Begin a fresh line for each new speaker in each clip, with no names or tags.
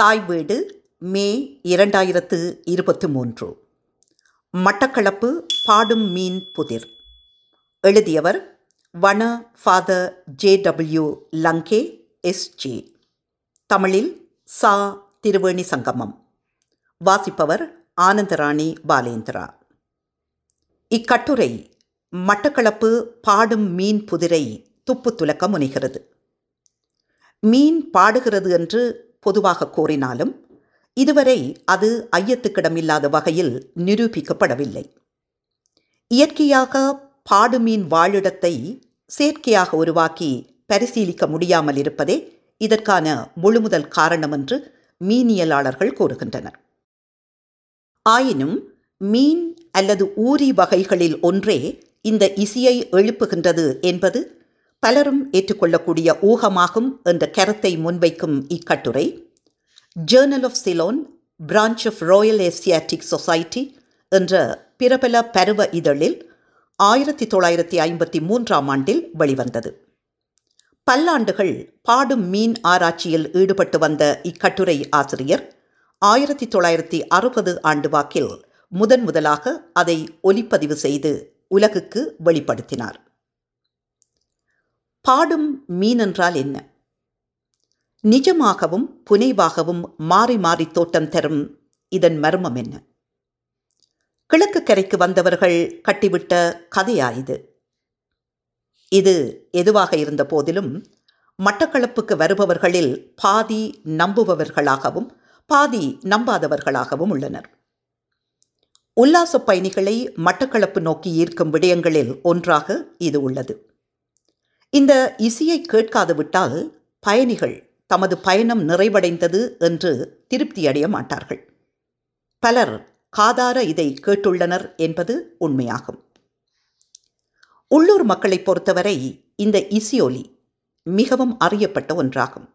தாய் வீடு மே இரண்டாயிரத்து இருபத்து மூன்று. மட்டக்களப்பு பாடும் மீன் புதிர். எழுதியவர் வன Father J W Lange SJ தமிழில் சா திருவேணி சங்கமம். வாசிப்பவர் ஆனந்தராணி பாலேந்திரா. இக்கட்டுரை மட்டக்களப்பு பாடும் மீன் புதிரை துப்பு துலக்க முனைகிறது. மீன் பாடுகிறது என்று பொதுவாக கூறினாலும் இதுவரை அது ஐயத்துக்கிடமில்லாத வகையில் நிரூபிக்கப்படவில்லை. இயற்கையாக பாடுமீன் வாழிடத்தை செயற்கையாக உருவாக்கி பரிசீலிக்க முடியாமல் இருப்பதே இதற்கான முழுமுதல் காரணம் என்று மீனியலாளர்கள் கூறுகின்றனர். ஆயினும் மீன் அல்லது ஊரி வகைகளில் ஒன்றே இந்த இசையை எழுப்புகின்றது என்பது பலரும் ஏற்றுக்கொள்ளக்கூடிய ஊகமாகும் என்ற கருத்தை முன்வைக்கும் இக்கட்டுரை. Journal of Ceylon branch of royal Asiatic society என்ற பிரபல பருவ இதழில் ஆயிரத்தி தொள்ளாயிரத்தி ஐம்பத்தி மூன்றாம் ஆண்டில் வெளிவந்தது. பல்லாண்டுகள் பாடும் மீன் ஆராய்ச்சியில் ஈடுபட்டு வந்த இக்கட்டுரை ஆசிரியர் ஆயிரத்தி தொள்ளாயிரத்தி அறுபது ஆண்டு வாக்கில் முதன் முதலாக அதை ஒலிப்பதிவு செய்து உலகுக்கு வெளிப்படுத்தினார். பாடும் மீன் என்றால் என்ன? நிஜமாகவும் புனைவாகவும் மாறி மாறி தோட்டம் தரும் இதன் மர்மம் என்ன? கிழக்கு கரைக்கு வந்தவர்கள் கட்டிவிட்ட கதையா இது? இது எதுவாக இருந்த போதிலும் மட்டக்களப்புக்கு வருபவர்களில் பாதி நம்புபவர்களாகவும் பாதி நம்பாதவர்களாகவும் உள்ளனர். உல்லாச பயணிகளை மட்டக்களப்பு நோக்கி ஈர்க்கும் விடயங்களில் ஒன்றாக இது உள்ளது. இந்த இசையை கேட்காது விட்டால் பயணிகள் தமது பயணம் நிறைவடைந்தது என்று திருப்தியடைய மாட்டார்கள். பலர் காதார இதை கேட்டுள்ளனர் என்பது உண்மையாகும். உள்ளூர் மக்களை பொறுத்தவரை இந்த இசியொலி மிகவும் அறியப்பட்ட ஒன்றாகும்.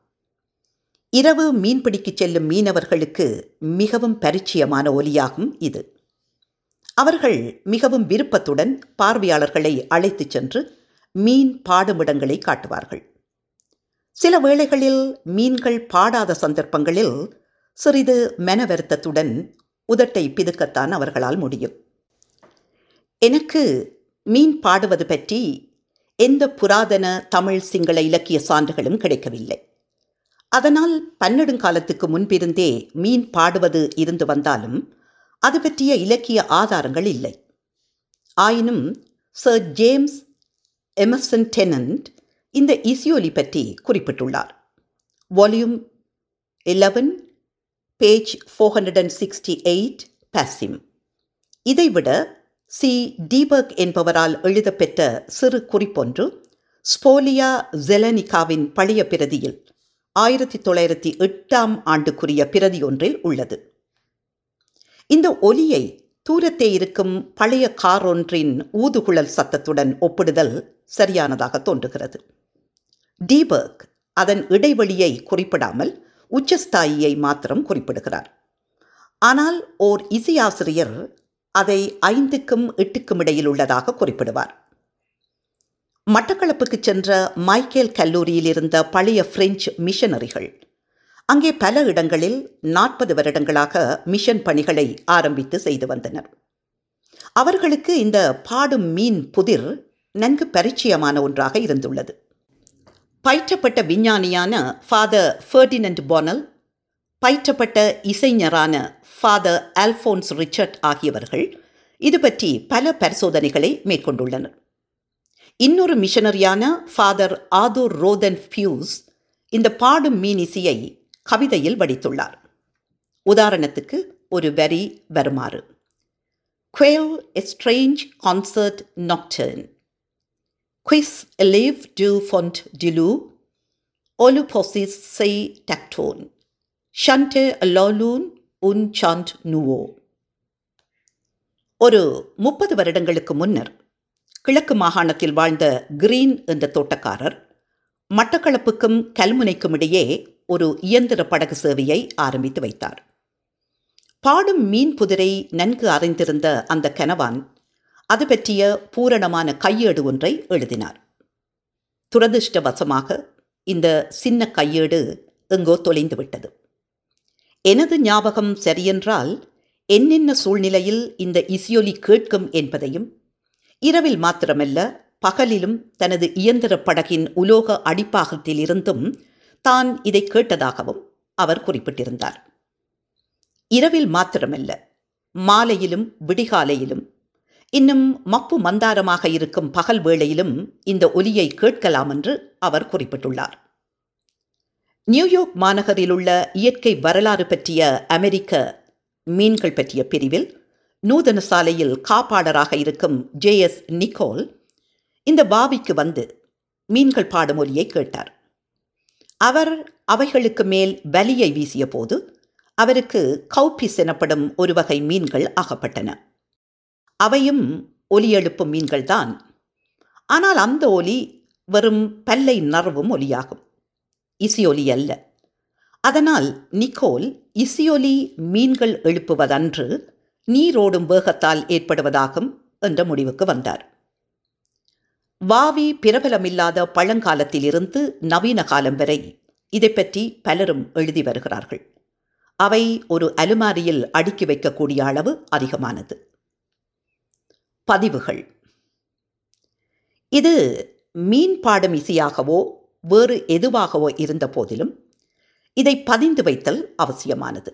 இரவு மீன்பிடிக்கு செல்லும் மீனவர்களுக்கு மிகவும் பரிச்சயமான ஒலியாகும் இது. அவர்கள் மிகவும் விருப்பத்துடன் பார்வையாளர்களை அழைத்துச் சென்று மீன் பாடுமிடங்களை காட்டுவார்கள். சில வேளைகளில் மீன்கள் பாடாத சந்தர்ப்பங்களில் சிறிது மனவருத்தத்துடன் உதட்டை பிதுக்கத்தான் அவர்களால் முடியும். எனக்கு மீன் பாடுவது பற்றி எந்த புராதன தமிழ் சிங்கள இலக்கிய சான்றுகளும் கிடைக்கவில்லை. அதனால் பன்னெடுங்காலத்துக்கு முன்பிருந்தே மீன் பாடுவது இருந்து வந்தாலும் அது பற்றிய இலக்கிய ஆதாரங்கள் இல்லை. ஆயினும் சர் ஜேம்ஸ் எமர்சன் டெனன்ட் இந்த இசியோலி பற்றி குறிப்பிட்டுள்ளார். Volume eleven page four hundred and sixty eight Paschim இதைவிட சி. டீபர்க் என்பவரால் எழுதப்பெற்ற சிறு குறிப்பொன்று ஸ்போலியா ஜெலனிகாவின் பழைய பிரதியில் ஆயிரத்தி தொள்ளாயிரத்தி எட்டாம் ஆண்டுக்குரிய பிரதி ஒன்றில் உள்ளது. இந்த ஒலியை தூரத்தே இருக்கும் பழைய கார் ஒன்றின் ஊதுகுழல் சத்தத்துடன் ஒப்பிடுதல் சரியானதாக தோன்றுகிறது. டீபர்க் அதன் இடைவெளியை குறிப்பிடாமல் உச்சஸ்தாயியை மாத்திரம் குறிப்பிடுகிறார். ஆனால் ஓர் இசையாசிரியர் அதை ஐந்துக்கும் எட்டுக்கும் இடையில் உள்ளதாக குறிப்பிடுவார். மட்டக்களப்புக்கு சென்ற மைக்கேல் கல்லூரியில் இருந்த பழைய பிரெஞ்சு மிஷனரிகள் அங்கே பல இடங்களில் நாற்பது வருடங்களாக மிஷன் பணிகளை ஆரம்பித்து செய்து வந்தனர். அவர்களுக்கு இந்த பாடும் மீன் புதிர் நன்கு பரிச்சயமான ஒன்றாக இருந்துள்ளது. பயிற்றப்பட்ட விஞ்ஞானியான ஃபாதர் ஃபெர்டினண்ட் போனல் பயிற்றப்பட்ட இசைஞரான ஃபாதர் ஆல்ஃபோன்ஸ் ரிச்சர்ட் ஆகியவர்கள் இது பற்றி பல பரிசோதனைகளை மேற்கொண்டுள்ளனர். இன்னொரு மிஷனரியான ஃபாதர் ஆதூர் ரோதன் ஃபியூஸ் இந்த பாடும் மீன் இசையை கவிதையில் வடித்துள்ளார். உதாரணத்துக்கு ஒரு வரி வருமாறு. குவேல் எ ஸ்ட்ரேஞ்ச் கான்சர்ட் நாக்டர்ன் குவிஸ் எலேவ் டு ஃபொண்ட் டிலு ஒலுபோசிஸ் செய் டக்டோன் ஷண்டே அலோலூன் உன் சாண்ட் நுவோ ஒரு முப்பது வருடங்களுக்கு முன்னர் கிழக்கு மாகாணத்தில் வாழ்ந்த கிரீன் என்ற தோட்டக்காரர் மட்டக்களப்புக்கும் கல்முனைக்கும் இடையே ஒரு இயந்திர படகு சேவையை ஆரம்பித்து வைத்தார். பாடும் மீன் புதிரை நன்கு அறிந்திருந்த அந்த கனவான் அது பற்றிய பூரணமான கையேடு ஒன்றை எழுதினார். துரதிருஷ்டவசமாக இந்த சின்ன கையேடு எங்கோ தொலைந்துவிட்டது எனது ஞாபகம் சரியென்றால் என்னென்ன சூழ்நிலையில் இந்த இசியொலி கேட்கும் என்பதையும் இரவில் மாத்திரமல்ல பகலிலும் தனது இயந்திர படகின் உலோக அடிப்பாகத்திலிருந்தும் தான் இதை கேட்டதாகவும் அவர் குறிப்பிட்டிருந்தார். இரவில் மாத்திரமல்ல மாலையிலும் விடிகாலையிலும் இன்னும் மப்பு மந்தாரமாக இருக்கும் பகல் வேளையிலும் இந்த ஒலியை கேட்கலாம் என்று அவர் குறிப்பிட்டுள்ளார். நியூயார்க் மாநகரில் உள்ள இயற்கை வரலாறு பற்றிய அமெரிக்க மீன்கள் பற்றிய பிரிவில் நூதன சாலையில் காப்பாளராக இருக்கும் ஜே எஸ் நிக்கோல் இந்த பாவிக்கு வந்து மீன்கள் பாடும் ஒலியை கேட்டார். அவர் அவைகளுக்கு மேல் வலியை வீசிய போது அவருக்கு கௌபிஸ் எனப்படும் ஒரு வகை மீன்கள் ஆகப்பட்டன. அவையும் ஒலி எழுப்பும் மீன்கள்தான். ஆனால் அந்த ஒலி வெறும் பல்லை நறவும் ஒலியாகும். இசியொலி அல்ல. அதனால் நிக்கோல் இசையொலி மீன்கள் எழுப்புவதன்று நீரோடும் வேகத்தால் ஏற்படுவதாகும் என்ற முடிவுக்கு வந்தார். வாவி பிரபலமில்லாத பழங்காலத்திலிருந்து நவீன காலம் வரை இதை பற்றி பலரும் எழுதி வருகிறார்கள். அவை ஒரு அலுமாரியில் அடுக்கி வைக்கக்கூடிய அளவு அதிகமானது. பதிவுகள். இது மீன் பாடும் இசையாகவோ வேறு எதுவாகவோ இருந்த போதிலும் இதை பதிந்து வைத்தல் அவசியமானது.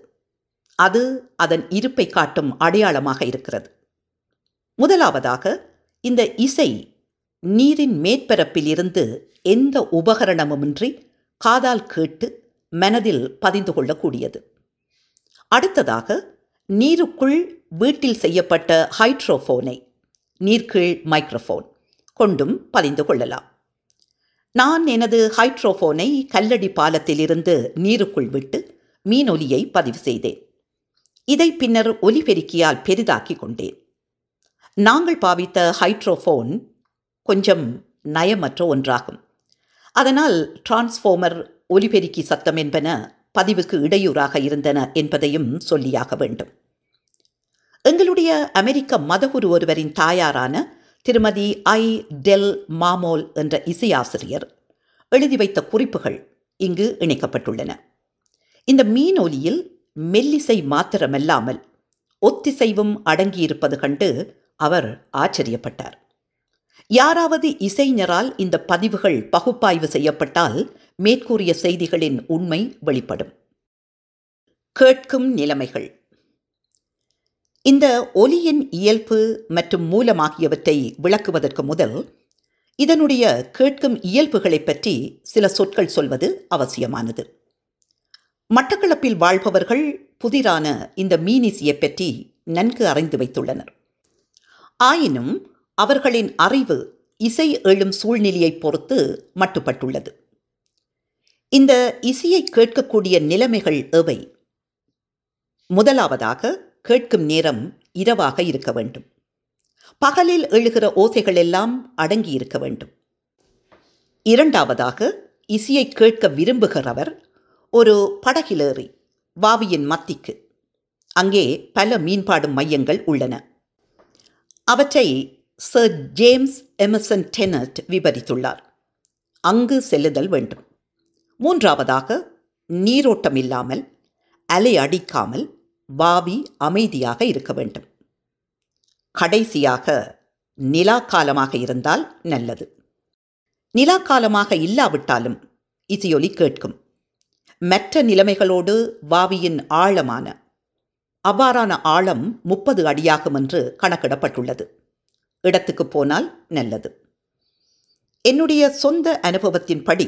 அது அதன் இருப்பை காட்டும் அடையாளமாக இருக்கிறது. முதலாவதாக இந்த இசை நீரின் மேற்பரப்பில் இருந்து எந்த உபகரணமுமின்றி காதால் கேட்டு மனதில் பதிந்து கொள்ளக்கூடியது. அடுத்ததாக நீருக்குள் வீட்டில் செய்யப்பட்ட ஹைட்ரோஃபோனை நீர்கீழ் மைக்ரோஃபோன் கொண்டும் பதிந்து கொள்ளலாம். நான் எனது ஹைட்ரோஃபோனை கல்லடி பாலத்திலிருந்து நீருக்குள் விட்டு மீனொலியை பதிவு செய்தேன். இதை பின்னர் ஒலிபெருக்கியால் பெரிதாக்கி கொண்டேன். நாங்கள் பாவித்த ஹைட்ரோஃபோன் கொஞ்சம் நயமற்ற ஒன்றாகும். அதனால் டிரான்ஸ்ஃபார்மர் ஒலிபெருக்கி சத்தம் என்பன பதிவுக்கு இடையூறாக இருந்தன என்பதையும் சொல்லியாக வேண்டும். எங்களுடைய அமெரிக்க மதகுரு ஒருவரின் தாயாரான திருமதி ஐ. டெல். மாமோல் என்ற இசையாசிரியர் எழுதி வைத்த குறிப்புகள் இங்கு இணைக்கப்பட்டுள்ளன. இந்த மீனொலியில் மெல்லிசை மாத்திரமல்லாமல் ஒத்திசைவும் அடங்கியிருப்பது கண்டு அவர் ஆச்சரியப்பட்டார். யாராவது இசைஞரால் இந்த பதிவுகள் பகுப்பாய்வு செய்யப்பட்டால் மேற்கூறிய செய்திகளின் உண்மை வெளிப்படும். கேட்கும் நிலைமைகள். இந்த ஒலியின் இயல்பு மற்றும் மூலமாகியவற்றை விளக்குவதற்கு முதல் இதனுடைய கேட்கும் இயல்புகளை பற்றி சில சொற்கள் சொல்வது அவசியமானது. மட்டக்களப்பில் வாழ்பவர்கள் புதிரான இந்த மீனிசியை பற்றி நன்கு அறிந்து வைத்துள்ளனர். ஆயினும் அவர்களின் அறிவு இசை எழும் சூழ்நிலையை பொறுத்து மட்டுப்பட்டுள்ளது. இந்த இசையை கேட்கக்கூடிய நிலைமைகள் எவை? முதலாவதாக கேட்கும் நேரம் இரவாக இருக்க வேண்டும். பகலில் எழுகிற ஓசைகள் எல்லாம் அடங்கி இருக்க வேண்டும். இரண்டாவதாக இசையை கேட்க விரும்புகிறவர் ஒரு படகிலேறி வாவியின் மத்திக்கு. அங்கே பல மீன்பாடும் மையங்கள் உள்ளன. அவற்றை சர் ஜேம்ஸ் எமர்சன் டெனட் விவரித்துள்ளார் அங்கு செல்லுதல் வேண்டும். மூன்றாவதாக நீரோட்டம் இல்லாமல் அலை அடிக்காமல் வாவி அமைதியாக இருக்க வேண்டும். கடைசியாக நிலா காலமாக இருந்தால் நல்லது. நிலா காலமாக இல்லாவிட்டாலும் இசையொலி கேட்கும். மற்ற நிலைமைகளோடு வாவியின் ஆழமான அவ்வாறான ஆழம் முப்பது அடியாகும் என்று கணக்கிடப்பட்டுள்ளது. இடத்துக்கு போனால் நல்லது. என்னுடைய சொந்த அனுபவத்தின்படி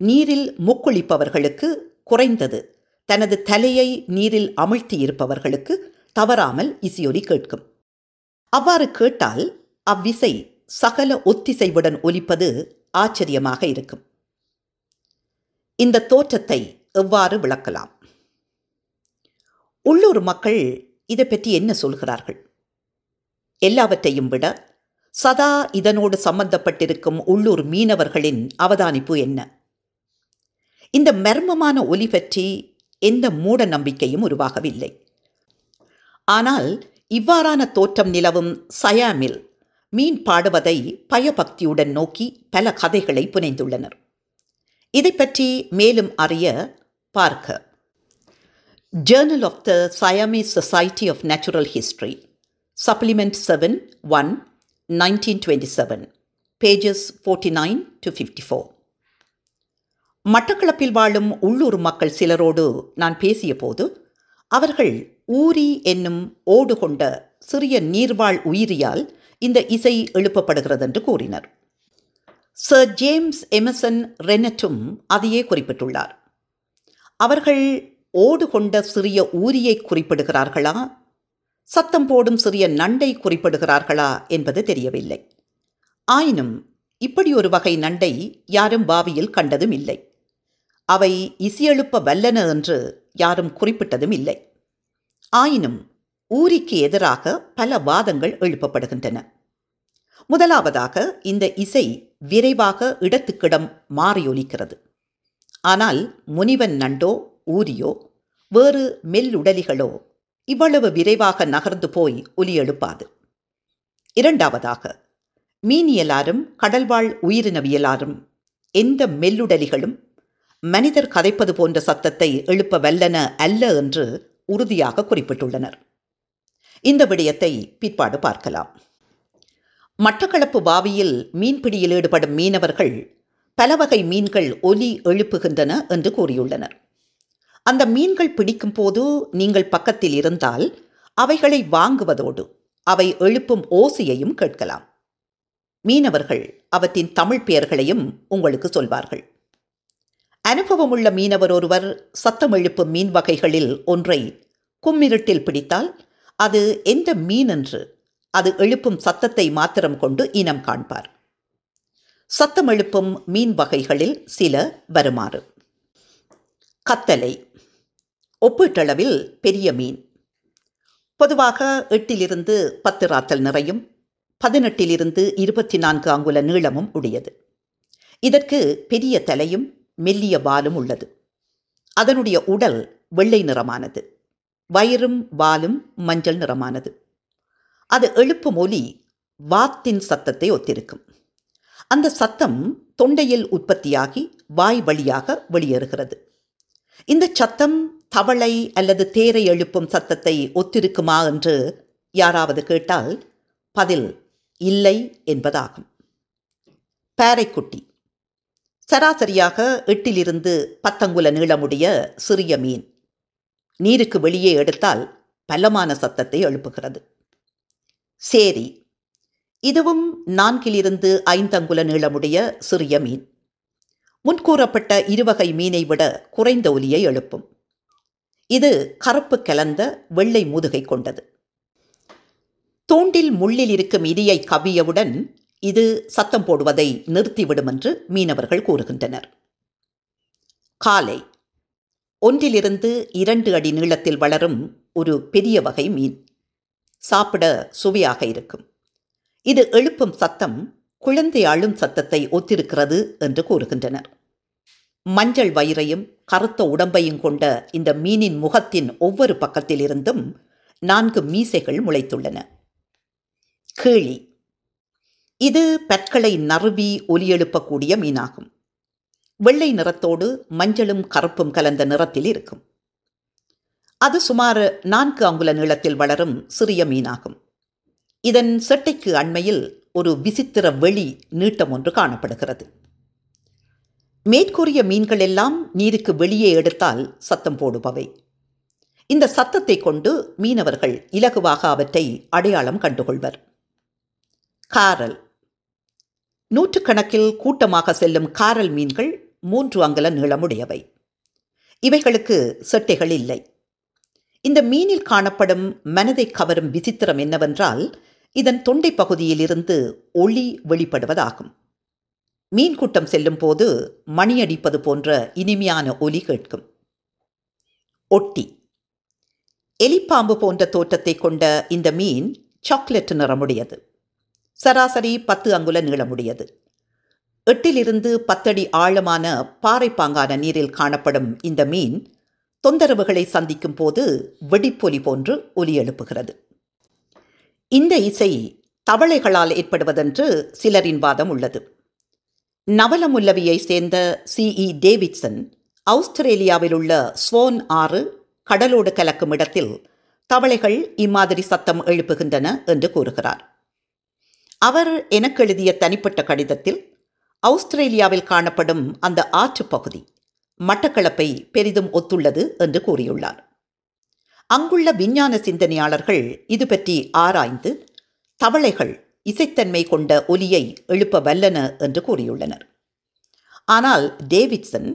நீரில் முக்குளிப்பவர்களுக்கு குறைந்தது. தனது தலையை நீரில் அமிழ்த்தி இருப்பவர்களுக்கு தவறாமல் இசையொலி கேட்கும். அவ்வாறு கேட்டால் அவ்விசை சகல ஒத்திசைவுடன் ஒலிப்பது ஆச்சரியமாக இருக்கும். இந்த தோற்றத்தை எவ்வாறு விளக்கலாம்? உள்ளூர் மக்கள் இதை பற்றி என்ன சொல்கிறார்கள்? எல்லாவற்றையும் விட சதா இதனோடு சம்பந்தப்பட்டிருக்கும் உள்ளூர் மீனவர்களின் அவதானிப்பு என்ன? இந்த மர்மமான ஒலி பற்றி எந்த மூட நம்பிக்கையும் உருவாகவில்லை. ஆனால் இவ்வாறான தோற்றம் நிலவும் சயாமில் மீன் பாடுவதை பயபக்தியுடன் நோக்கி பல கதைகளை புனைந்துள்ளனர். இதை பற்றி மேலும் அறிய பார்க்க. Journal of the Siam society of natural history Supplement 7, 1, 1927, pages 49 to 54. மட்டக்களப்பில் வாழும் உள்ளூர் மக்கள் சிலரோடு நான் பேசியபோது அவர்கள் ஊரி என்னும் ஓடு கொண்ட சிறிய நீர்வாழ் உயிரியால் இந்த இசை எழுப்பப்படுகிறது என்று கூறினர். சர் ஜேம்ஸ் எமசன் ரெனட்டும் அதையே குறிப்பிட்டுள்ளார். அவர்கள் ஓடு கொண்ட சிறிய ஊரியை குறிப்பிடுகிறார்களா? சத்தம் போடும் சிறிய நண்டை குறிப்பிடுகிறார்களா என்பது தெரியவில்லை. ஆயினும் இப்படி ஒரு வகை நண்டை யாரும் பாவியில் கண்டதும் இல்லை. அவை இசையெழுப்ப வல்லன என்று யாரும் குறிப்பிட்டதும் இல்லை. ஆயினும் ஊரிக்கு எதிராக பல வாதங்கள் எழுப்பப்படுகின்றன. முதலாவதாக இந்த இசை விரைவாக இடத்துக்கிடம் மாறியொலிக்கிறது. ஆனால் முனிவன் நண்டோ ஊரியோ வேறு மெல்லுடலிகளோ இவ்வளவு விரைவாக நகர்ந்து போய் ஒலி எழுப்பாது. இரண்டாவதாக மீனியலாரும் கடல்வாழ் உயிரினவியலாரும் எந்த மெல்லுடலிகளும் மனிதர் கதைப்பது போன்ற சத்தத்தை எழுப்ப வல்லன அல்ல என்று உறுதியாக குறிப்பிட்டுள்ளனர். இந்த விடயத்தை பிற்பாடு பார்க்கலாம். மட்டக்களப்பு பாவியில் மீன்பிடியில் ஈடுபடும் மீனவர்கள் பல வகை மீன்கள் ஒலி எழுப்புகின்றன என்று கூறியுள்ளனர். அந்த மீன்கள் பிடிக்கும் போது நீங்கள் பக்கத்தில் இருந்தால் அவைகளை வாங்குவதோடு அவை எழுப்பும் ஓசையையும் கேட்கலாம். மீனவர்கள் அவற்றின் தமிழ் பெயர்களையும் உங்களுக்கு சொல்வார்கள். அனுபவமுள்ள மீனவர் ஒருவர் சத்தம் எழுப்பும் மீன் வகைகளில் ஒன்றை கும்மிருட்டில் பிடித்தால் அது எந்த மீன் என்று அது எழுப்பும் சத்தத்தை மாத்திரம் கொண்டு இனம் காண்பார். சத்தம் எழுப்பும் மீன் வகைகளில் சில வருமாறு. கத்தலை. ஒப்பீட்டளவில் பெரிய மீன். பொதுவாக எட்டிலிருந்து பத்து ராத்தல் நிறையும் பதினெட்டிலிருந்து இருபத்தி நான்கு அங்குல நீளமும் உடையது. இதற்கு பெரிய தலையும் மெல்லிய வாலும் உள்ளது. அதனுடைய உடல் வெள்ளை நிறமானது. வயிறும் வாலும் மஞ்சள் நிறமானது. அது எழுப்பும் ஒலி வாத்தின் சத்தத்தை ஒத்திருக்கும். அந்த சத்தம் தொண்டையில் உற்பத்தியாகி வாய் வழியாக வெளியேறுகிறது. இந்த சத்தம் தவளை அல்லது தேரை எழுப்பும் சத்தத்தை ஒத்திருக்குமா என்று யாராவது கேட்டால் பதில் இல்லை என்பதாகும். பாறைக்குட்டி சராசரியாக எட்டிலிருந்து பத்தங்குல நீளமுடைய சிறிய மீன். நீருக்கு வெளியே எடுத்தால் பலமான சத்தத்தை எழுப்புகிறது. சேரி. இதுவும் நான்கிலிருந்து ஐந்தங்குல நீளமுடைய சிறிய மீன். முன்கூறப்பட்ட இருவகை மீனை விட குறைந்த ஒலியை எழுப்பும். இது கருப்பு கலந்த வெள்ளை முதுகை கொண்டது. தூண்டில் முள்ளில் இருக்கும் இதியை கவியவுடன் இது சத்தம் போடுவதை நிறுத்திவிடும் என்று மீனவர்கள் கூறுகின்றனர். காலை. ஒன்றிலிருந்து இரண்டு அடி நீளத்தில் வளரும் ஒரு பெரிய வகை மீன். சாப்பிட சுவையாக இருக்கும். இது எழுப்பும் சத்தம் குழந்தை அழும் சத்தத்தை ஒத்திருக்கிறது என்று கூறுகின்றனர். மஞ்சள் வயிறையும் கருத்த உடம்பையும் கொண்ட இந்த மீனின் முகத்தின் ஒவ்வொரு பக்கத்திலிருந்தும் நான்கு மீசைகள் முளைத்துள்ளன. கீழி. இது பற்களை நறுவி ஒலி எழுப்பக்கூடிய மீனாகும். வெள்ளை நிறத்தோடு மஞ்சளும் கருப்பும் கலந்த நிறத்தில் இருக்கும். அது சுமார் நான்கு அங்குல நீளத்தில் வளரும் சிறிய மீனாகும். இதன் செட்டைக்கு அண்மையில் ஒரு விசித்திர வெளி நீட்டம் ஒன்று காணப்படுகிறது. மேற்கூறிய மீன்கள் எல்லாம் நீருக்கு வெளியே எடுத்தால் சத்தம் போடுபவை. இந்த சத்தத்தை கொண்டு மீனவர்கள் இலகுவாக அவற்றை அடையாளம் கண்டுகொள்வர். காரல். நூற்றுக்கணக்கில் கூட்டமாக செல்லும் காரல் மீன்கள் மூன்று அங்கல நீளமுடையவை. இவைகளுக்கு செட்டைகள் இல்லை. இந்த மீனில் காணப்படும் மனதை கவரும் விசித்திரம் என்னவென்றால் இதன் தொண்டை பகுதியிலிருந்து ஒளி வெளிப்படுவதாகும். மீன் கூட்டம் செல்லும் போது மணியடிப்பது போன்ற இனிமையான ஒலி கேட்கும். ஒட்டி. எலிப்பாம்பு போன்ற தோற்றத்தை கொண்ட இந்த மீன் சாக்லேட் நிறமுடையது. சராசரி பத்து அங்குல நீளமுடையது. எட்டிலிருந்து பத்தடி ஆழமான பாறைப்பாங்கான நீரில் காணப்படும் இந்த மீன் தொந்தரவுகளை சந்திக்கும் போது வெடிப்பொலி போன்று ஒலி எழுப்புகிறது. இந்த இசை தவளைகளால் ஏற்படுவதென்று சிலரின் வாதம் உள்ளது. நவலமுல்லவியை சேர்ந்த சி. இ. டேவிட்சன் ஆஸ்திரேலியாவில் உள்ள ஸ்வோன் ஆறு கடலோடு கலக்கும் இடத்தில் தவளைகள் இம்மாதிரி சத்தம் எழுப்புகின்றன என்று கூறுகிறார். அவர் எனக்கு எழுதிய தனிப்பட்ட கடிதத்தில் ஆஸ்திரேலியாவில் காணப்படும் அந்த ஆற்று பகுதி மட்டக்களப்பை பெரிதும் ஒத்துள்ளது என்று கூறியுள்ளார். அங்குள்ள விஞ்ஞான சிந்தனையாளர்கள் இது பற்றி ஆராய்ந்து தவளைகள் இசைத்தன்மை கொண்ட ஒலியை எழுப்ப வல்லன என்று கூறியுள்ளனர். ஆனால் டேவிட்சன்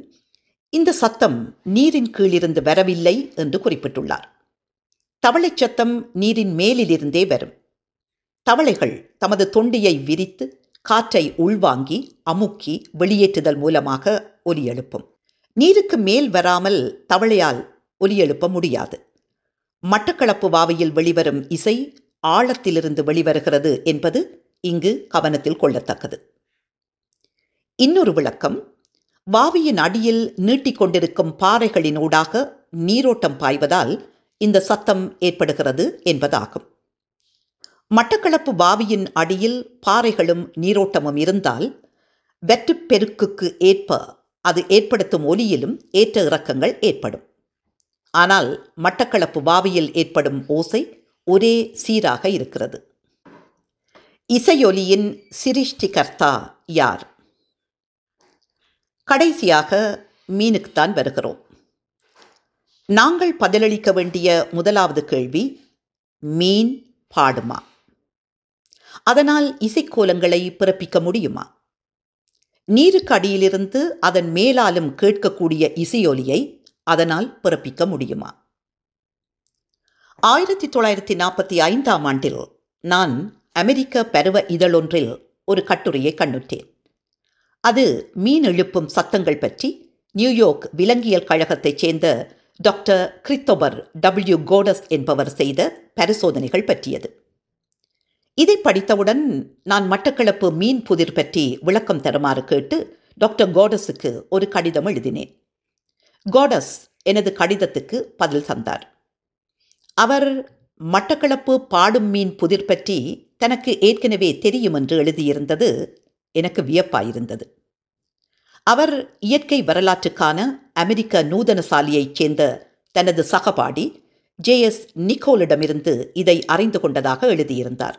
இந்த சத்தம் நீரின் கீழிருந்து வரவில்லை என்று குறிப்பிட்டுள்ளார். தவளை சத்தம் நீரின் மேலிலிருந்தே வரும். தவளைகள் தமது தொண்டியை விரித்து காற்றை உள்வாங்கி அமுக்கி வெளியேற்றுதல் மூலமாக ஒலி எழுப்பும். நீருக்கு மேல் வராமல் தவளையால் ஒலி எழுப்ப முடியாது. மட்டக்களப்பு வாவையில் வெளிவரும் இசை ஆழத்திலிருந்து வெளிவருகிறது என்பது இங்கு கவனத்தில் கொள்ளத்தக்கது. இன்னொரு விளக்கம் வாவியின் அடியில் நீட்டிக்கொண்டிருக்கும் பாறைகளின் ஊடாக நீரோட்டம் பாய்வதால் இந்த சத்தம் ஏற்படுகிறது என்பதாகும். மட்டக்களப்பு வாவியின் அடியில் பாறைகளும் நீரோட்டமும் இருந்தால் வெற்றுப்பெருக்குக்கு ஏற்ப அது ஏற்படுத்தும் ஒலியிலும் ஏற்ற இறக்கங்கள் ஏற்படும். ஆனால் மட்டக்களப்பு வாவியில் ஏற்படும் ஓசை ஒரே சீராக இருக்கிறது. இசையொலியின் சிருஷ்டிகர்த்தா யார்? கடைசியாக மீனுக்குத்தான் வருகிறோம். நாங்கள் பதிலளிக்க வேண்டிய முதலாவது கேள்வி மீன் பாடுமா? அதனால் இசைக்கோலங்களை பிறப்பிக்க முடியுமா? நீருக்கு அடியிலிருந்து அதன் மேலாலும் கேட்கக்கூடிய இசையொலியை அதனால் பிறப்பிக்க முடியுமா? ஆயிரத்தி தொள்ளாயிரத்தி நாற்பத்தி ஐந்தாம் ஆண்டில் நான் அமெரிக்க பருவ இதழொன்றில் ஒரு கட்டுரையை கண்டுட்டேன். அது மீன் எழுப்பும் சத்தங்கள் பற்றி நியூயார்க் விலங்கியல் கழகத்தைச் சேர்ந்த டாக்டர் கிறித்தோபர் டபிள்யூ கோடஸ் என்பவர் செய்த பரிசோதனைகள் பற்றியது. இதை படித்தவுடன் நான் மட்டக்களப்பு மீன் புதிர் பற்றி விளக்கம் தருமாறு கேட்டு டாக்டர் கோடஸுக்கு ஒரு கடிதம் எழுதினேன். கோடஸ் எனது கடிதத்துக்கு பதில் தந்தார். அவர் மட்டக்களப்பு பாடும் மீன் புதிர் பற்றி தனக்கு ஏற்கனவே தெரியும் என்று எழுதியிருந்தது எனக்கு வியப்பாயிருந்தது. அவர் இயற்கை வரலாற்றுக்கான அமெரிக்க நூதனசாலியைச் சேர்ந்த தனது சகபாடி ஜே எஸ் நிக்கோலிடமிருந்து இதை அறிந்து கொண்டதாக எழுதியிருந்தார்.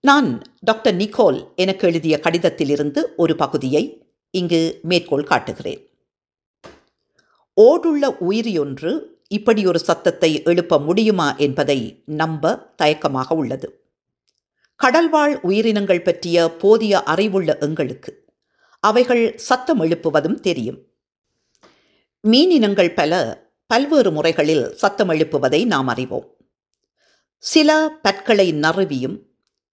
நான் டாக்டர் நிக்கோல் எனக்கு எழுதிய கடிதத்திலிருந்து ஒரு பகுதியை இங்கு மேற்கோள் காட்டுகிறேன். ஓடுள்ள உயிரியொன்று இப்படி ஒரு சத்தத்தை எழுப்ப முடியுமா என்பதை நம்ப தயக்கமாக உள்ளது. கடல்வாழ் உயிரினங்கள் பற்றிய போதிய அறிவுள்ள எங்களுக்கு அவைகள் சத்தம் எழுப்புவதும் தெரியும். மீனினங்கள் பல பல்வேறு முறைகளில் சத்தம் எழுப்புவதை நாம் அறிவோம். சில பற்களை நறுவியும்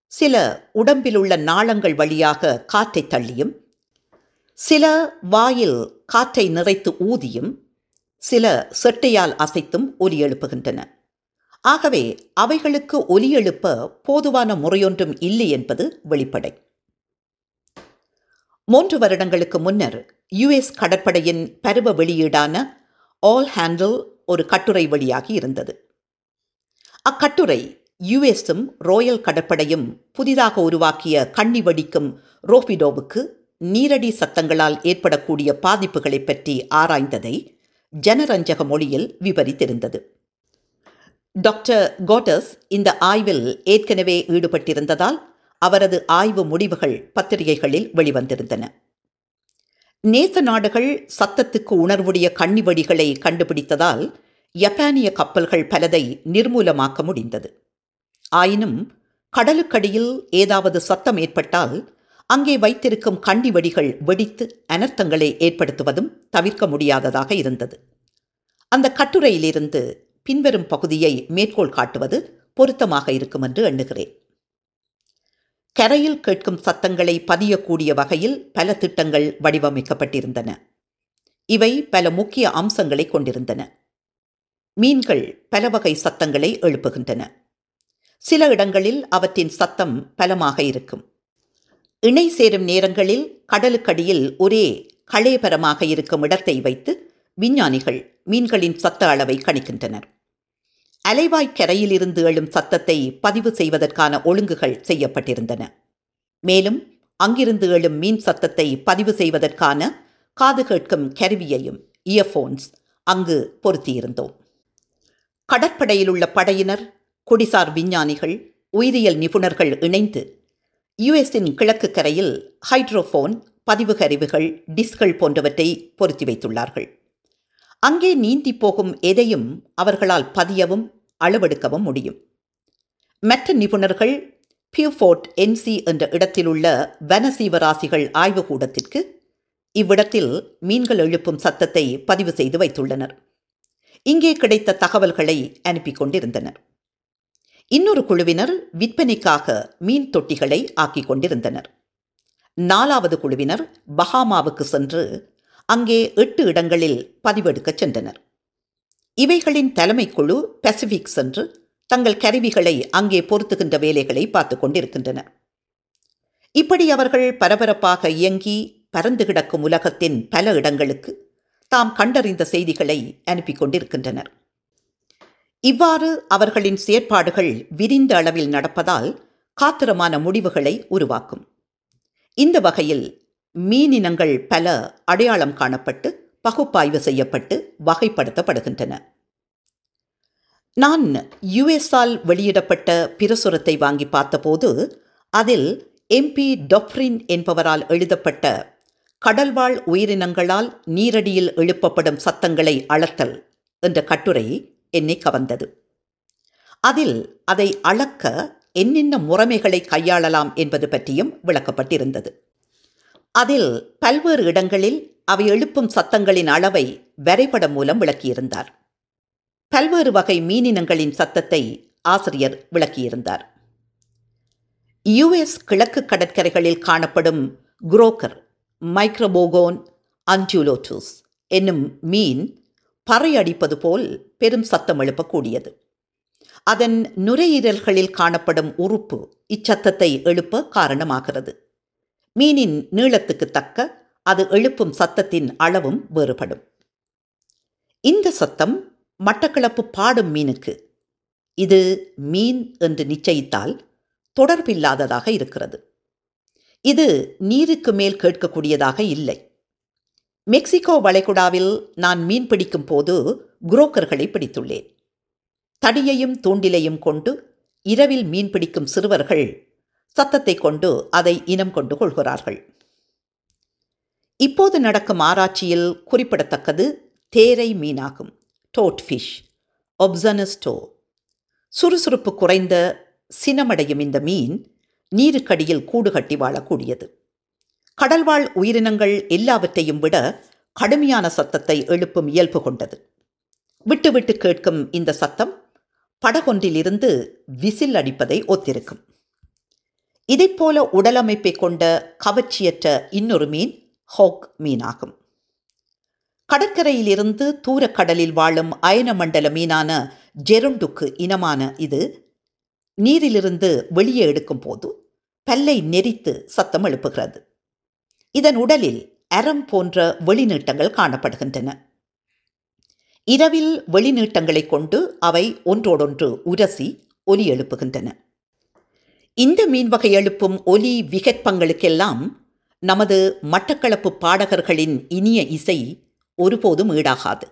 சில உடம்பிலுள்ள நாளங்கள் வழியாக காற்றை தள்ளியும் சில வாயில் காற்றை நிறைத்து ஊதியும் சில செட்டையால் அசைத்தும் ஒலி எழுப்புகின்றன. ஆகவே அவைகளுக்கு ஒலி எழுப்ப போதுவான முறையொன்றும் இல்லை என்பது வெளிப்படை. மூன்று வருடங்களுக்கு முன்னர் யுஎஸ் கடற்படையின் பருவ வெளியீடான ஆல் ஹேண்டில் ஒரு கட்டுரை வெளியாகி இருந்தது. அக்கட்டுரை யுஎஸும் ரோயல் கடற்படையும் புதிதாக உருவாக்கிய கண்ணி வடிக்கும் ரோபிடோவுக்கு நீரடி சத்தங்களால் ஏற்படக்கூடிய பாதிப்புகளை பற்றி ஆராய்ந்ததை ஜனரஞ்சக மொழியில் விவரித்திருந்தது டாக்டர் கோட்டஸ் இந்த ஆய்வில் ஏற்கனவே ஈடுபட்டிருந்ததால் அவரது ஆய்வு முடிவுகள் பத்திரிகைகளில் வெளிவந்திருந்தன. நேச நாடுகள் சத்தத்துக்கு உணர்வுடைய கண்ணிவடிகளை கண்டுபிடித்ததால் யப்பானிய கப்பல்கள் பலதை நிர்மூலமாக்க முடிந்தது. ஆயினும் கடலுக்கடியில் ஏதாவது சத்தம் ஏற்பட்டால் அங்கே வைத்திருக்கும் கண்ணிவடிகள் வெடித்து அனர்த்தங்களை ஏற்படுத்துவதும் தவிர்க்க முடியாததாக இருந்தது. அந்த கட்டுரையிலிருந்து பின்வரும் பகுதியை மேற்கோள் காட்டுவது பொருத்தமாக இருக்கும் என்று எண்ணுகிறேன். கரையில் கேட்கும் சத்தங்களை பதியக்கூடிய வகையில் பல திட்டங்கள் வடிவமைக்கப்பட்டிருந்தன. இவை பல முக்கிய அம்சங்களை கொண்டிருந்தன. மீன்கள் பல வகை சத்தங்களை எழுப்புகின்றன. சில இடங்களில் அவற்றின் சத்தம் பலமாக இருக்கும். இணை சேரும் நேரங்களில் கடலுக்கடியில் ஒரே களேபரமாக இருக்கும் இடத்தை வைத்து விஞ்ஞானிகள் மீன்களின் சத்த அளவை கணிக்கின்றனர். அலைவாய் கரையிலிருந்து எழும் சத்தத்தை பதிவு செய்வதற்கான ஒழுங்குகள் செய்யப்பட்டிருந்தன. மேலும் அங்கிருந்து எழும் மீன் சத்தத்தை பதிவு செய்வதற்கான காது கேட்கும் கருவியையும் இயர்ஃபோன்ஸ் அங்கு பொருத்தியிருந்தோம். கடற்படையில் உள்ள படையினர் குடிசார் விஞ்ஞானிகள் உயிரியல் நிபுணர்கள் இணைந்து யுஎஸின் கிழக்கு கரையில் ஹைட்ரோஃபோன் பதிவு கருவிகள் டிஸ்கள் போன்றவற்றை பொருத்தி வைத்துள்ளார்கள். அங்கே நீந்தி போகும் எதையும் அவர்களால் பதியவும் அளவெடுக்கவும் முடியும். மற்ற நிபுணர்கள் பியூஃபோர்ட் என்சி என்ற இடத்திலுள்ள வனசீவராசிகள் ஆய்வுக்கூடத்திற்கு இவ்விடத்தில் மீன்கள் எழுப்பும் சத்தத்தை பதிவு செய்து வைத்துள்ளனர். இங்கே கிடைத்த தகவல்களை அனுப்பி கொண்டிருந்தனர். இன்னொரு குழுவினர் விற்பனைக்காக மீன் தொட்டிகளை ஆக்கிக் கொண்டிருந்தனர். நாலாவது குழுவினர் பஹாமாவுக்கு சென்று அங்கே எட்டு இடங்களில் பதிவெடுக்கச் சென்றனர். இவைகளின் தலைமைக்குழு பசிபிக் சென்று தங்கள் கருவிகளை அங்கே பொருத்துகின்ற வேலைகளை பார்த்து கொண்டிருக்கின்றனர். இப்படி அவர்கள் பரபரப்பாக இயங்கி பறந்து கிடக்கும் உலகத்தின் பல இடங்களுக்கு தாம் கண்டறிந்த செய்திகளை அனுப்பி கொண்டிருக்கின்றனர். இவ்வாறு அவர்களின் செயற்பாடுகள் விரிந்த அளவில் நடப்பதால் காத்திரமான முடிவுகளை உருவாக்கும். இந்த வகையில் மீனினங்கள் பல அடையாளம் காணப்பட்டு பகுப்பாய்வு செய்யப்பட்டு வகைப்படுத்தப்படுகின்றன. நான் யுஎஸ்ஆல் வெளியிடப்பட்ட பிரசுரத்தை வாங்கி பார்த்தபோது அதில் எம்பி டொப்ரின் என்பவரால் எழுதப்பட்ட கடல்வாழ் உயிரினங்களால் நீரடியில் எழுப்பப்படும் சத்தங்களை அளத்தல் என்ற கட்டுரை என்னை கவர்ந்தது. அதில் அதை அளக்க என்னென்ன முறைமைகளை கையாளலாம் என்பது பற்றியும் விளக்கப்பட்டிருந்தது. அதில் பல்வேறு இடங்களில் அவை எழுப்பும் சத்தங்களின் அளவை வரைபடம் மூலம் விளக்கியிருந்தார். பல்வேறு வகை மீனினங்களின் சத்தத்தை ஆசிரியர் விளக்கியிருந்தார். யுஎஸ் கிழக்கு கடற்கரைகளில் காணப்படும் குரோக்கர் மைக்ரோபோகோன் அன்டியூலோட்டூஸ் என்னும் மீன் பறை அடிப்பது போல் பெரும் சத்தம் எழுப்பக்கூடியது. அதன் நுரையீரல்களில் காணப்படும் உறுப்பு இச்சத்தத்தை எழுப்ப காரணமாகிறது. மீனின் நீளத்துக்கு தக்க அது எழுப்பும் சத்தத்தின் அளவும் வேறுபடும். இந்த சத்தம் மட்டக்களப்பு பாடும் மீனுக்கு இது மீன் என்று நிச்சயித்தால் தொடர்பில்லாததாக இருக்கிறது. இது நீருக்கு மேல் கேட்கக்கூடியதாக இல்லை. மெக்சிகோ வளைகுடாவில் நான் மீன் பிடிக்கும் போது புரோக்கர்களை பிடித்துள்ளேன். தடியையும் தூண்டிலையும் கொண்டு இரவில் மீன் பிடிக்கும் சிறுவர்கள் சத்தத்தை கொண்டு அதை இனம் கொண்டு கொள்கிறார்கள். இப்போது நடக்கும் ஆராய்ச்சியில் குறிப்பிடத்தக்கது தேரை மீனாகும் டோட் ஃபிஷ் ஒப்சனஸ்டோ சுறுசுறுப்பு குறைந்த சினமடையும் இந்த மீன் நீருக்கடியில் கூடு கட்டி வாழக்கூடியது. கடல்வாழ் உயிரினங்கள் எல்லாவற்றையும் விட கடுமையான சத்தத்தை எழுப்பும் இயல்பு கொண்டது. விட்டு விட்டு கேட்கும் இந்த சத்தம் படகொன்றிலிருந்து விசில் அடிப்பதை ஒத்திருக்கும். இதைப்போல உடலமைப்பை கொண்ட கவர்ச்சியற்ற இன்னொரு மீன் ஹோக் மீனாகும். கடற்கரையிலிருந்து தூரக்கடலில் வாழும் அயனமண்டல மீனான ஜெருண்டுக்கு இனமான இது நீரிலிருந்து வெளியே எடுக்கும் போது பல்லை நெரித்து சத்தம் எழுப்புகிறது. இதன் உடலில் அரம் போன்ற வெளிநீட்டங்கள் காணப்படுகின்றன. இரவில் வெளிநீட்டங்களை கொண்டு அவை ஒன்றோடொன்று உரசி ஒலி எழுப்புகின்றன. இந்த மீன்வகை எழுப்பும் ஒலி விகற்பங்களுக்கெல்லாம் நமது மட்டக்களப்பு பாடகர்களின் இனிய இசை ஒருபோதும் ஈடாகாது.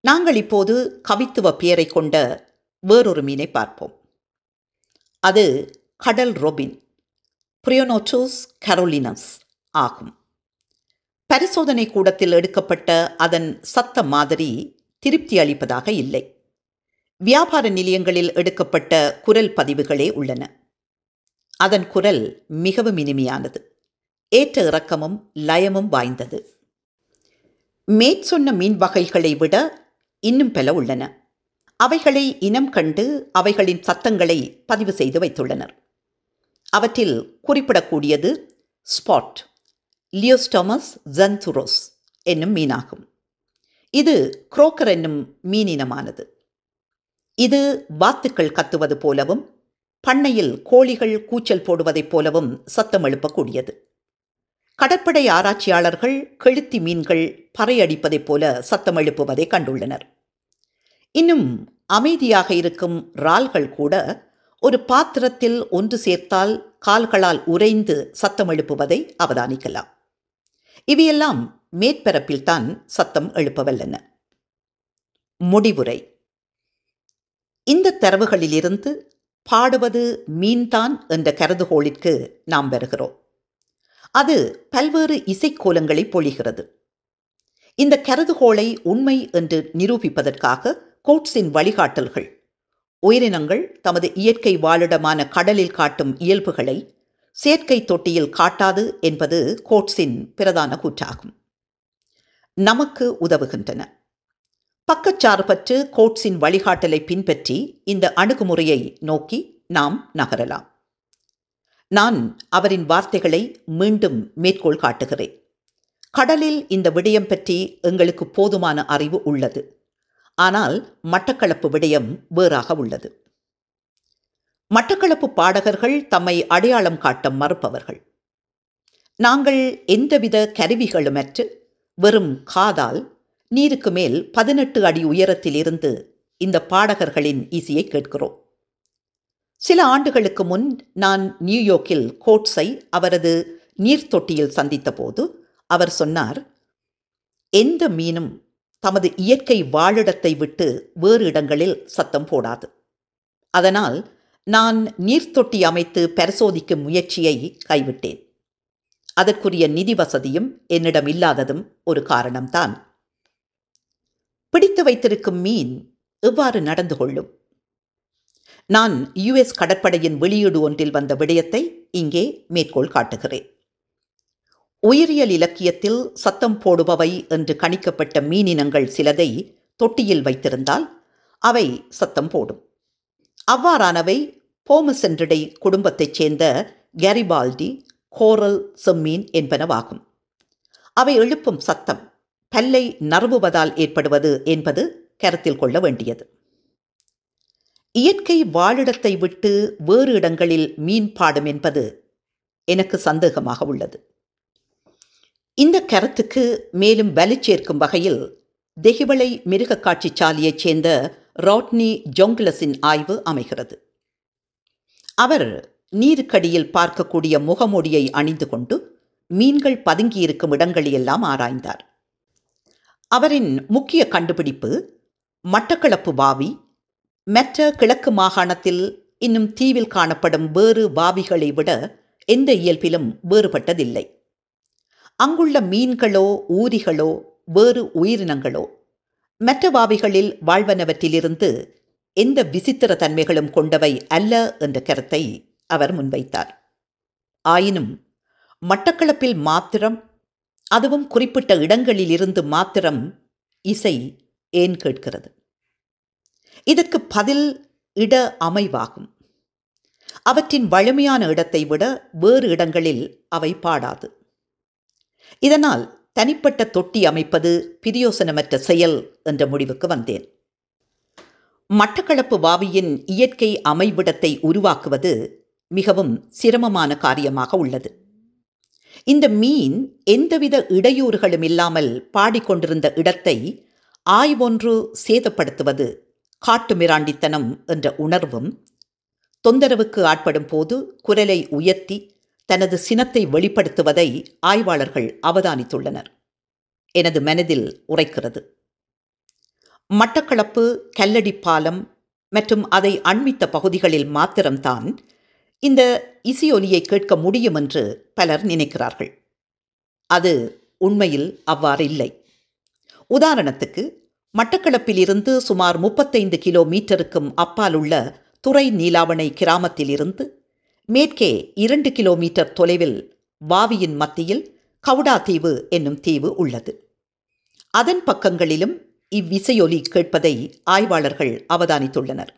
நாங்கள் இப்போது கவித்துவ பெயரை கொண்ட வேறொரு மீனை பார்ப்போம். அது கடல் ரொபின் பிரியோனோச்சோஸ் கரோலினஸ் ஆகும். பரிசோதனை கூடத்தில் எடுக்கப்பட்ட அதன் சத்த மாதிரி திருப்தி அளிப்பதாக இல்லை. வியாபார நிலையங்களில் எடுக்கப்பட்ட குரல் பதிவுகளே உள்ளன. அதன் குரல் மிகவும் இனிமையானது. ஏற்ற இறக்கமும் லயமும் வாய்ந்தது. மேற்சொன்ன மீன் வகைகளை விட இன்னும் பல உள்ளன. அவைகளை இனம் கண்டு அவைகளின் சத்தங்களை பதிவு செய்து வைத்துள்ளனர். அவற்றில் குறிப்பிடக்கூடியது ஸ்பாட் லியோஸ்டோமஸ் ஜன்துரோஸ் என்னும் மீனாகும். இது குரோக்கர் என்னும் மீனினமானது. இது வாத்துக்கள் கத்துவது போலவும் பண்ணையில் கோழிகள் கூச்சல் போடுவதைப் போலவும் சத்தம் எழுப்பக்கூடியது. கடற்படை ஆராய்ச்சியாளர்கள் கெளுத்தி மீன்கள் பறையடிப்பதைப் போல சத்தம் எழுப்புவதை கண்டுள்ளனர். இன்னும் அமைதியாக இருக்கும் இறால்கள் கூட ஒரு பாத்திரத்தில் ஒன்று சேர்த்தால் கால்களால் உறைந்து சத்தம் எழுப்புவதை அவதானிக்கலாம். இவையெல்லாம் மேற்பரப்பில்தான் சத்தம் எழுப்பவல்லன. முடிவுரை. இந்த தரவுகளிலிருந்து பாடுவது மீன்தான் என்ற கருதுகோளிற்கு நாம் வருகிறோம். அது பல்வேறு இசைக்கோலங்களை பொழிகிறது. இந்த கருதுகோளை உண்மை என்று நிரூபிப்பதற்காக கோட்ஸின் வழிகாட்டல்கள் உயிரினங்கள் தமது இயற்கை வாழிடமான கடலில் காட்டும் இயல்புகளை செயற்கை தொட்டியில் காட்டாது என்பது கோட்ஸின் பிரதான கூற்றாகும். நமக்கு உதவுகின்றன. பக்கச்சார்பற்று கோட்ஸின் வழிகாட்டலை பின்பற்றி இந்த அணுகுமுறையை நோக்கி நாம் நகரலாம். நான் அவரின் வார்த்தைகளை மீண்டும் மேற்கோள் காட்டுகிறேன். கடலில் இந்த விடயம் பற்றி எங்களுக்கு போதுமான அறிவு உள்ளது. ஆனால் மட்டக்களப்பு விடயம் வேறாக உள்ளது. மட்டக்களப்பு பாடகர்கள் தம்மை அடையாளம் காட்ட மறுப்பவர்கள். நாங்கள் எந்தவித கருவிகளுமற்று வெறும் காதால் நீருக்கு மேல் பதினெட்டு அடி உயரத்தில் இருந்து இந்த பாடகர்களின் இசையை கேட்கிறோம். சில ஆண்டுகளுக்கு முன் நான் நியூயோர்க்கில் கோட்ஸை அவரது நீர்த்தொட்டியில் சந்தித்தபோது அவர் சொன்னார் எந்த மீனும் தமது இயற்கை வாழிடத்தை விட்டு வேறு இடங்களில் சத்தம் போடாது. அதனால் நான் நீர்த்தொட்டி அமைத்து பரிசோதிக்கும் முயற்சியை கைவிட்டேன். அதற்குரிய நிதி வசதியும் என்னிடம் இல்லாததும் ஒரு காரணம்தான். பிடித்து வைத்திருக்கும் மீன் எவ்வாறு நடந்து கொள்ளும்? நான் யுஎஸ் கடற்படையின் வெளியீடு ஒன்றில் வந்த விடயத்தை இங்கே மேற்கோள் காட்டுகிறேன். உயிரியல் இலக்கியத்தில் சத்தம் போடுபவை என்று கணிக்கப்பட்ட மீனினங்கள் சிலதை தொட்டியில் வைத்திருந்தால் அவை சத்தம் போடும். அவ்வாறானவை போமசென்றிடை குடும்பத்தைச் சேர்ந்த கேரிபால்டி கோரல் செம்மீன் என்பனவாகும். அவை எழுப்பும் சத்தம் பல்லை நறுவுவதால் ஏற்படுவது என்பது கருத்தில் கொள்ள வேண்டியது. இயற்கை வாழிடத்தை விட்டு வேறு இடங்களில் மீன் பாடும் என்பது எனக்கு சந்தேகமாக உள்ளது. இந்த கருத்துக்கு மேலும் வலு சேர்க்கும் வகையில் தெஹிவளை மிருக காட்சி சாலையைச் சேர்ந்த ராட்னி ஜோங்கிலஸின் ஆய்வு அமைகிறது. அவர் நீருக்கடியில் பார்க்கக்கூடிய முகமூடியை அணிந்து கொண்டு மீன்கள் பதுங்கியிருக்கும் இடங்களையெல்லாம் ஆராய்ந்தார். அவரின் முக்கிய கண்டுபிடிப்பு மட்டக்களப்பு வாவி மற்ற கிழக்கு மாகாணத்தில் இன்னும் தீவில் காணப்படும் வேறு வாவிகளை விட எந்த இயல்பிலும் வேறுபட்டதில்லை. அங்குள்ள மீன்களோ ஊரிகளோ வேறு உயிரினங்களோ மற்ற வாவிகளில் வாழ்வனவற்றிலிருந்து எந்த விசித்திர தன்மைகளும் கொண்டவை அல்ல என்ற கருத்தை அவர் முன்வைத்தார். ஆயினும் மட்டக்களப்பில் மாத்திரம் அதுவும் குறிப்பிட்ட இடங்களிலிருந்து மாத்திரம் இசை ஏன் கேட்கிறது? இதற்கு பதில் இட அமைவாகும். அவற்றின் வலிமையான இடத்தை விட வேறு இடங்களில் அவை பாடாது. இதனால் தனிப்பட்ட தொட்டி அமைப்பது பிரியோசனமற்ற செயல் என்ற முடிவுக்கு வந்தேன். மட்டக்களப்பு வாவியின் இயற்கை அமைவிடத்தை உருவாக்குவது மிகவும் சிரமமான காரியமாக உள்ளது. இந்த மீன் எந்தவித இடையூறுகளும் இல்லாமல் பாடிக்கொண்டிருந்த இடத்தை ஆய்வொன்று சேதப்படுத்துவது காட்டுமிராண்டித்தனம் என்ற உணர்வும் தொந்தரவுக்கு ஆட்படும் போது குரலை உயர்த்தி தனது சினத்தை வெளிப்படுத்துவதை ஆய்வாளர்கள் அவதானித்துள்ளனர். எனது மனதில் உரைக்கிறது. மட்டக்களப்பு கல்லடி பாலம் மற்றும் அதை அண்மித்த பகுதிகளில் மாத்திரம்தான் இந்த இசையொலியை கேட்க முடியும் என்று பலர் நினைக்கிறார்கள். அது உண்மையில் அவ்வாறு இல்லை. உதாரணத்துக்கு மட்டக்களப்பிலிருந்து சுமார் முப்பத்தைந்து கிலோமீட்டருக்கும் அப்பால் உள்ள துறை நீலாவணை கிராமத்திலிருந்து மேற்கே இரண்டு கிலோமீட்டர் தொலைவில் வாவியின் மத்தியில் கவுடா தீவு என்னும் தீவு உள்ளது. அதன் பக்கங்களிலும் இவ்விசையொலி கேட்பதை ஆய்வாளர்கள் அவதானித்துள்ளனர்.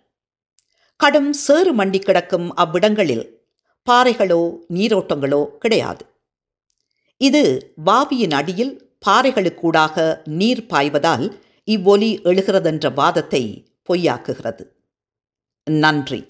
கடும் சேறு மண்டி கிடக்கும் அவ்விடங்களில் பாறைகளோ நீரோட்டங்களோ கிடையாது. இது வாவியின் அடியில் பாறைகளுக்கூடாக நீர் பாய்வதால் இவ்வொலி எழுகிறதென்ற வாதத்தை பொய்யாக்குகிறது. நன்றி.